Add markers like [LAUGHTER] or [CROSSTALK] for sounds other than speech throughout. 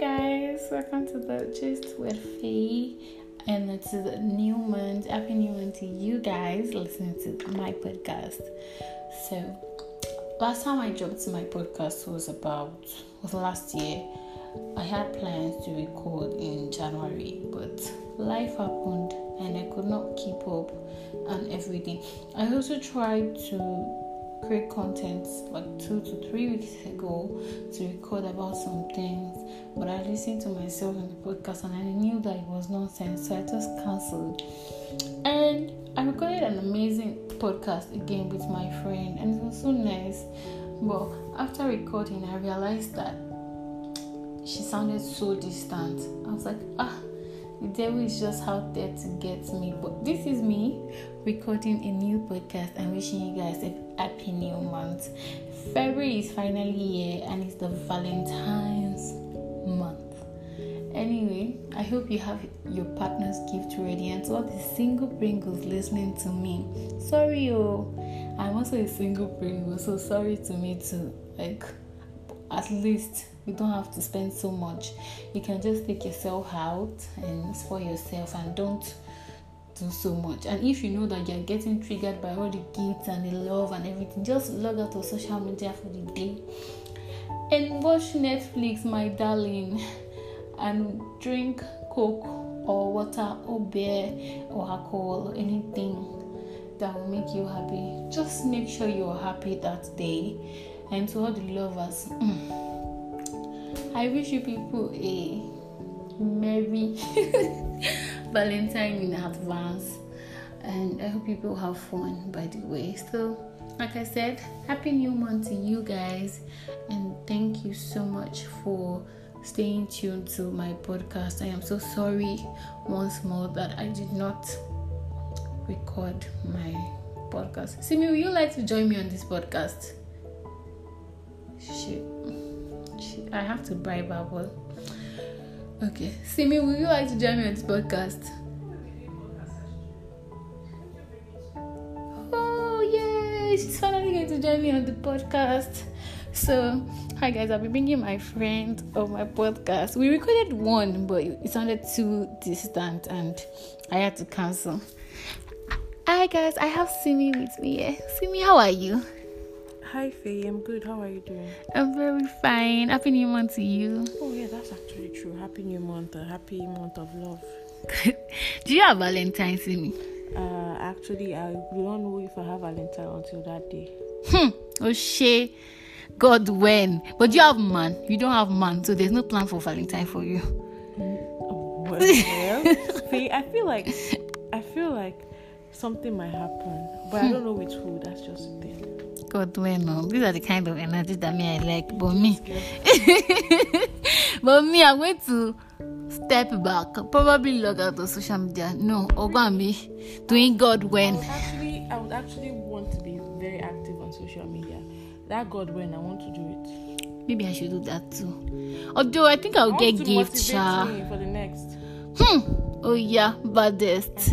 Guys, welcome to the Gist with Feyi, and it's a new month. Happy New Month to you guys listening to my podcast. So, last time I dropped my podcast was about was last year. I had plans to record in January, but life happened and I could not keep up and everything. I also tried to create content like two to three weeks ago to record about some things, but I listened to myself in the podcast and I knew that it was nonsense, so I just cancelled. And I recorded an amazing podcast again with my friend, and it was so nice. But after recording, I realized that she sounded so distant. I was like, ah the devil is just out there to get me. But this is me recording a new podcast and wishing you guys a happy new month. February is finally here and it's the Valentine's month. Anyway, I hope you have your partner's gift ready. And to all the single Pringles listening to me, sorry, oh, I'm also a single Pringle, so sorry to me too. Like, at least you don't have to spend so much. You can just take yourself out and spoil yourself and don't do so much. And if you know that you're getting triggered by all the gifts and the love and everything, just log out of social media for the day and watch Netflix, my darling, and drink Coke or water or beer or alcohol or anything that will make you happy. Just make sure you're happy that day. And to all the lovers, [CLEARS THROAT] I wish you people a merry [LAUGHS] Valentine in advance. And I hope people have fun by the way. So, like I said, happy new month to you guys. And thank you so much for staying tuned to my podcast. I am so sorry once more that I did not record my podcast. Simi, would you like to join me on this podcast? Shit. Shit. I have to bribe her, okay. Simi, would you like to join me on this podcast? Yay! She's finally going to join me on the podcast. So, hi guys, I'll be bringing my friend on my podcast. We recorded one, but it sounded too distant and I had to cancel. Hi guys, I have Simi with me here. Simi, how are you? Hi Feyi, I'm good. How are you doing? I'm very fine. Happy New Month to you. Oh yeah, that's actually true. Happy New Month, a happy month of love. [LAUGHS] Do you have Valentine's, Simi? Uh, actually, I don't know if I have Valentine until that day. Hmm. Oh shit. God when? But you have man. You don't have man, so there's no plan for Valentine for you. Well, Feyi, [LAUGHS] I feel like I feel like something might happen, but I don't know which who. That's just the thing. God when? No. These are the kind of energy that me I like. But me, [LAUGHS] but me, I'm going to step back. Probably log out of social media. No, me doing God when. actually, I would actually want to be very active on social media. That God when I want to do it. Maybe I should do that too. Although I think I'll I get motivate sha. for the next. Hmm. Oh yeah, baddest.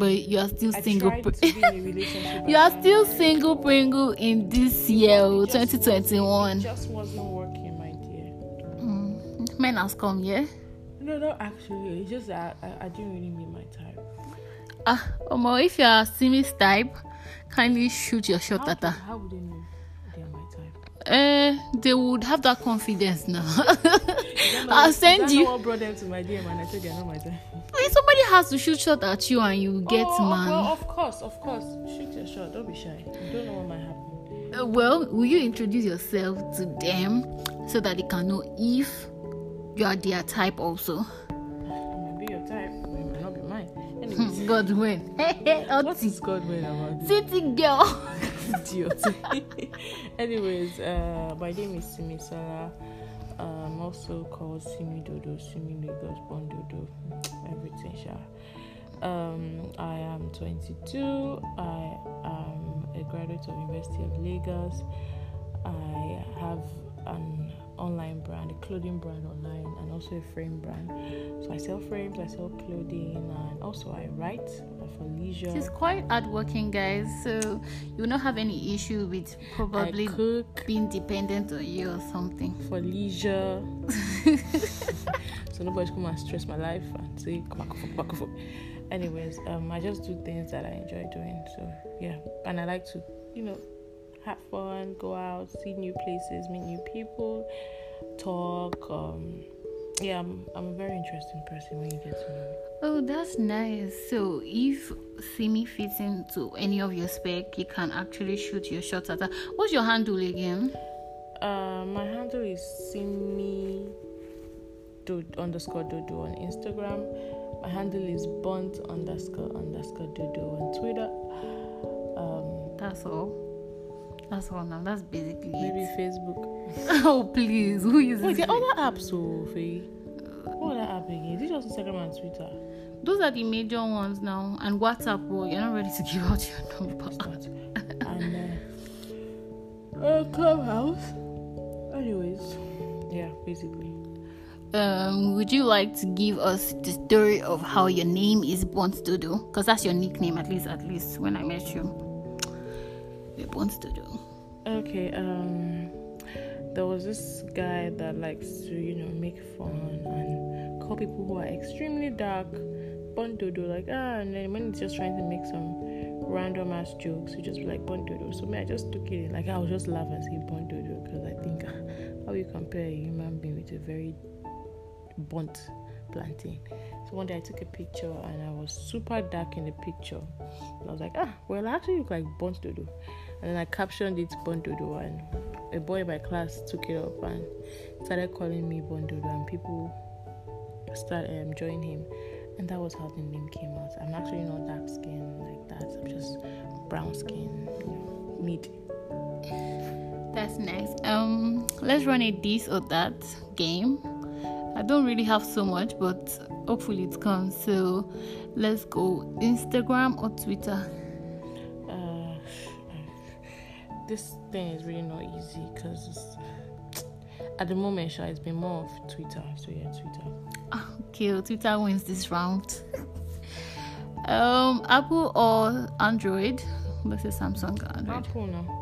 But you are still I single. tried pr- to be in a [LAUGHS] you are still single Pringle in this year, just wasn't- 2021. It just wasn't working, my dear. Mm. Men has come, yeah. No, no, actually, it's just that I, I, I didn't really meet my type. Ah, Omo, if you are Simi's type, kindly shoot your shot How, at her. how would they know they are my type? Eh, they would have that confidence now. [LAUGHS] I'll send you. what brought them to my DM and I said they are not my type. If somebody has to shoot shot at you and you get oh, man. Well, of course, of course. Shoot your shot. Don't be shy. You don't know what might happen. Uh, well, will you introduce yourself to them so that they can know if you are their type also? It might be your type, but it might not be mine. Anyways, God when. [LAUGHS] what is God when about? City girl. [LAUGHS] Idiot. [LAUGHS] Anyways, uh, my name is Simisola. Um, also called Simi Dodo, Simi Lagos, Bon Dodo, everything, sha. Um, I am 22. I am a graduate of University of Lagos. I have clothing brand online, and also a frame brand. So I sell frames, I sell clothing, and also I write for leisure. She's quite hardworking, guys. So you will not have any issue with probably cook being dependent on you or something. for leisure. [LAUGHS] so nobody's come and stress my life and say come back up, back up. Anyways, um, I just do things that I enjoy doing. So yeah, and I like to, you know, have fun, go out, see new places, meet new people, talk. Um, yeah, I'm, I'm a very interesting person when you get to know me. Oh, that's nice. So if Simi fits into any of your spec, you can actually shoot your shots at her. What's your handle again? Uh, my handle is simi do underscore dodo on Instagram. My handle is bunt underscore underscore dodo on Twitter. Um, That's all. That's all now. That's basically maybe it. Facebook. [LAUGHS] oh please, who uses Wait, there other apps, so Feyi. What other app again? Is it just Instagram and Twitter? Those are the major ones now. And WhatsApp, bro, you're not ready to give out your number. And uh, uh, Clubhouse. Anyways, yeah, basically. Um, would you like to give us the story of how your name is Bunt Dodo? Because that's your nickname, at least, at least when I met you. You're Bunt Dodo. Okay, um there was this guy that likes to, you know, make fun and call people who are extremely dark Bondodo, like ah and then when he's just trying to make some random ass jokes, he just be like Bondodo. So me I just took it in, like I was just laughing and say Bondodo because I think [LAUGHS] how you compare a human being with a very burnt plantain. So one day I took a picture and I was super dark in the picture. And I was like, ah, well I actually look like burnt dodo. And then I captioned it Bondodo and a boy in my class took it up and started calling me Bondodo and people started um, joining him. And that was how the name came out. I'm actually not dark skin like that. I'm just brown skin, you know, mid. That's nice. Um, let's run a this or that game. I don't really have so much, but hopefully it comes. So let's go Instagram or Twitter. Uh, this thing is really not easy because at the moment, sure, it's been more of Twitter. So yeah, Twitter. Ah, Okay, well, Twitter wins this round. [LAUGHS] um, Apple or Android? Let's say Samsung Android. Apple now.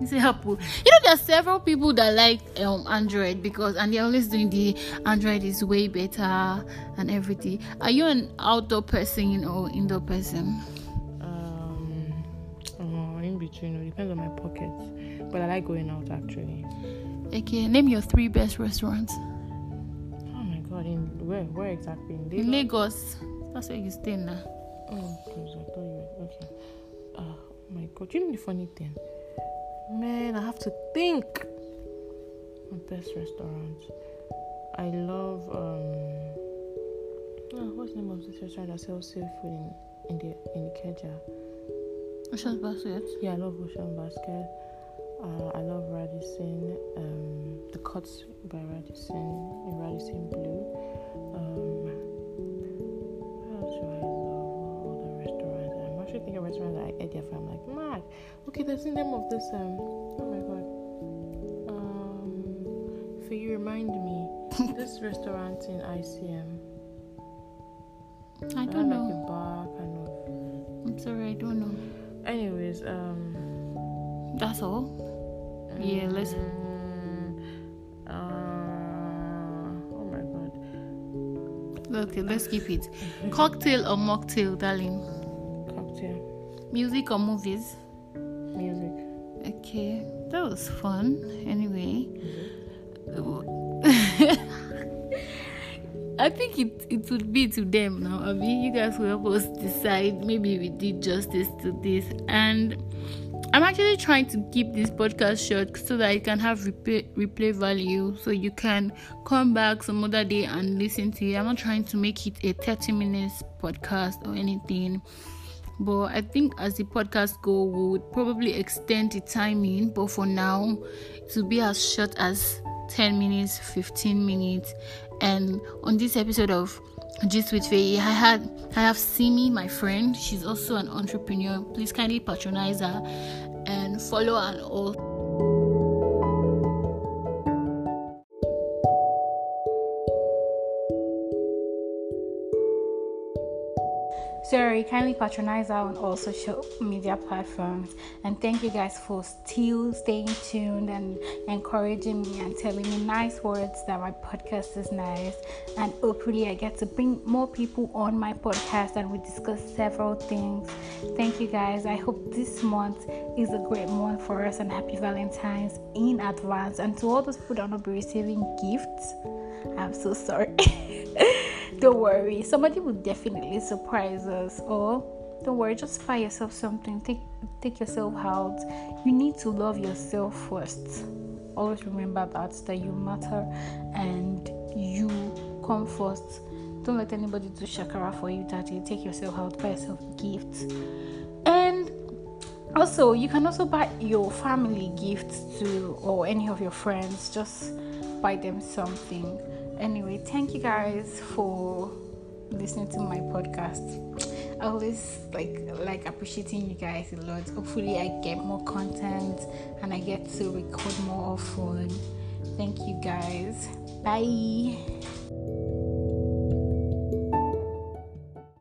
You say Apple. You know, there are several people that like um Android because, and they're always doing the Android is way better and everything. Are you an outdoor person or indoor person? Um, uh, in between, it depends on my pockets. But I like going out actually. Okay, name your three best restaurants Oh my god, in where? Where exactly? In in Lagos? Lagos. That's where you stay now. Oh, close. I thought you were okay. Uh, oh my god, you know the funny thing? Man, I have to think. My best restaurant. I love um. Oh, what's the name of this restaurant that sells seafood in in the in the Keja? Ocean's Basket. Yeah, I love Ocean Basket. Uh, I love Radisson. Um, the Cuts by Radisson in Radisson Blu. Restaurants that I ate there. I'm like, mad. Okay, there's the name of this. Um, oh my god. Um, for you remind me, [LAUGHS] this restaurant in ICM. I don't have, Like know. a bar kind of. I'm sorry, I don't know. Anyways, um. That's all. Yeah, let's. Mm, uh, oh my god. Okay, let's keep it. Cocktail or mocktail, darling? Cocktail. Music or movies? Music. Okay, that was fun. Anyway, [LAUGHS] I think it it would be to them now. I mean, you guys will help us decide. Maybe we did justice to this, and I'm actually trying to keep this podcast short so that it can have replay, replay value, so you can come back some other day and listen to it. I'm not trying to make it a 30 minutes podcast or anything but I think as the podcast go, we would probably extend the timing. But for now, will be as short as 10 minutes, 15 minutes. And on this episode of Gist with Feyi, I had I have Simi, my friend. She's also an entrepreneur. Please kindly patronize her and follow her all Sorry, kindly patronize our on all social media platforms. And thank you guys for still staying tuned and encouraging me and telling me nice words that my podcast is nice. And hopefully, I get to bring more people on my podcast and we discuss several things. Thank you guys. I hope this month is a great month for us and happy Valentine's in advance. And to all those people that will not be receiving gifts, I'm so sorry. [LAUGHS] don't worry, somebody will definitely surprise us. Or don't worry, just buy yourself something. Take take yourself out. You need to love yourself first. Always remember that that you matter and you come first. Don't let anybody do shakara for you you take yourself out, buy yourself gifts. And also you can also buy your family gifts to or any of your friends. Just buy them something anyway thank you guys for listening to my podcast. I always like like appreciating you guys a lot. Hopefully i get more content and i get to record more often. Thank you guys. Bye